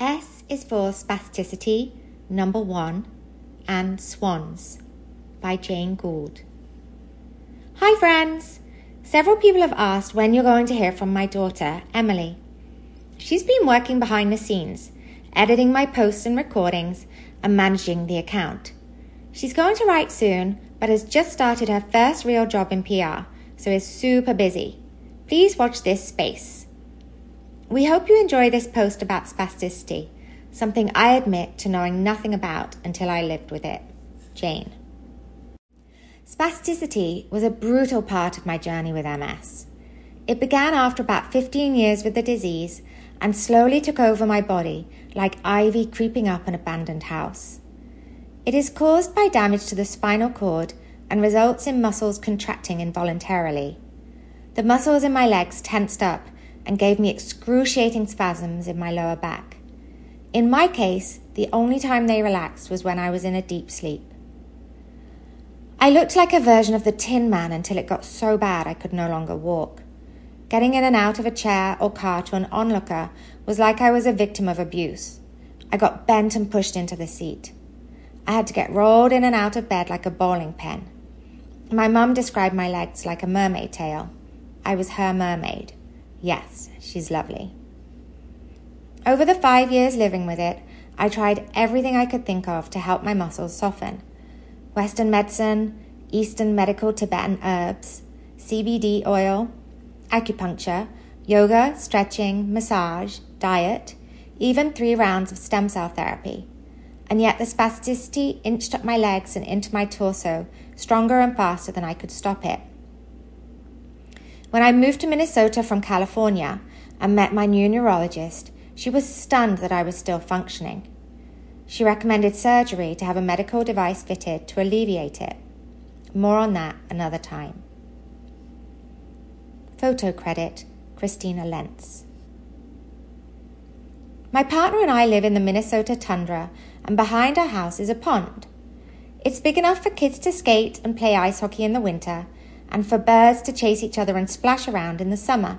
S is for Spasticity, Number One, and Swans by Jane Gould. Hi, friends! Several people have asked when you're going to hear from my daughter, Emily. She's been working behind the scenes, editing my posts and recordings, and managing the account. She's going to write soon, but has just started her first real job in PR, so is super busy. Please watch this space. We hope you enjoy this post about spasticity, something I admit to knowing nothing about until I lived with it. Jane. Spasticity was a brutal part of my journey with MS. It began after about 15 years with the disease and slowly took over my body like ivy creeping up an abandoned house. It is caused by damage to the spinal cord and results in muscles contracting involuntarily. The muscles in my legs tensed up and gave me excruciating spasms in my lower back. In my case, the only time they relaxed was when I was in a deep sleep. I looked like a version of the Tin Man until it got so bad I could no longer walk. Getting in and out of a chair or car to an onlooker was like I was a victim of abuse. I got bent and pushed into the seat. I had to get rolled in and out of bed like a bowling pin. My mum described my legs like a mermaid tail. I was her mermaid. Yes, she's lovely. Over the five years living with it, I tried everything I could think of to help my muscles soften Western medicine, Eastern medical Tibetan herbs, CBD oil, acupuncture, yoga, stretching, massage, diet, even three rounds of stem cell therapy. And yet the spasticity inched up my legs and into my torso, stronger and faster than I could stop it. When I moved to Minnesota from California and met my new neurologist, she was stunned that I was still functioning. She recommended surgery to have a medical device fitted to alleviate it. More on that another time. Photo credit Christina Lentz. My partner and I live in the Minnesota tundra, and behind our house is a pond. It's big enough for kids to skate and play ice hockey in the winter, and for birds to chase each other and splash around in the summer.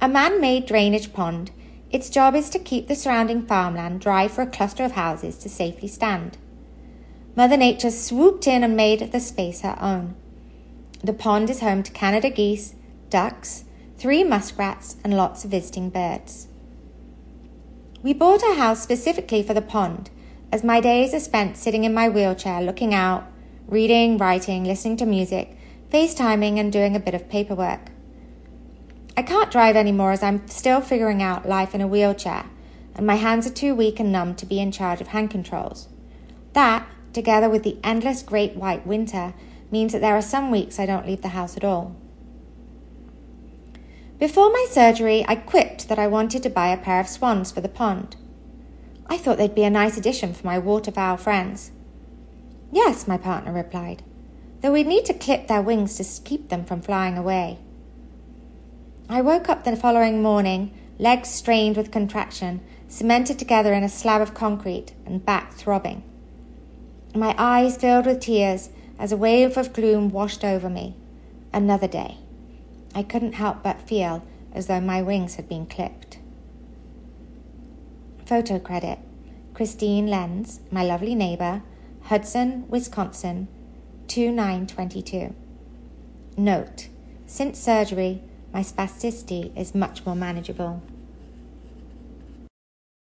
A man made drainage pond, its job is to keep the surrounding farmland dry for a cluster of houses to safely stand. Mother Nature swooped in and made the space her own. The pond is home to Canada geese, ducks, three muskrats, and lots of visiting birds. We bought a house specifically for the pond, as my days are spent sitting in my wheelchair looking out, reading, writing, listening to music, FaceTiming, and doing a bit of paperwork. I can't drive anymore as I'm still figuring out life in a wheelchair, and my hands are too weak and numb to be in charge of hand controls. That, together with the endless great white winter, means that there are some weeks I don't leave the house at all. Before my surgery, I quipped that I wanted to buy a pair of swans for the pond. I thought they'd be a nice addition for my waterfowl friends. Yes, my partner replied though we'd need to clip their wings to keep them from flying away. I woke up the following morning, legs strained with contraction, cemented together in a slab of concrete, and back throbbing. My eyes filled with tears as a wave of gloom washed over me. Another day. I couldn't help but feel as though my wings had been clipped. Photo credit Christine Lenz, my lovely neighbor, Hudson, Wisconsin, 2922. Note, since surgery, my spasticity is much more manageable.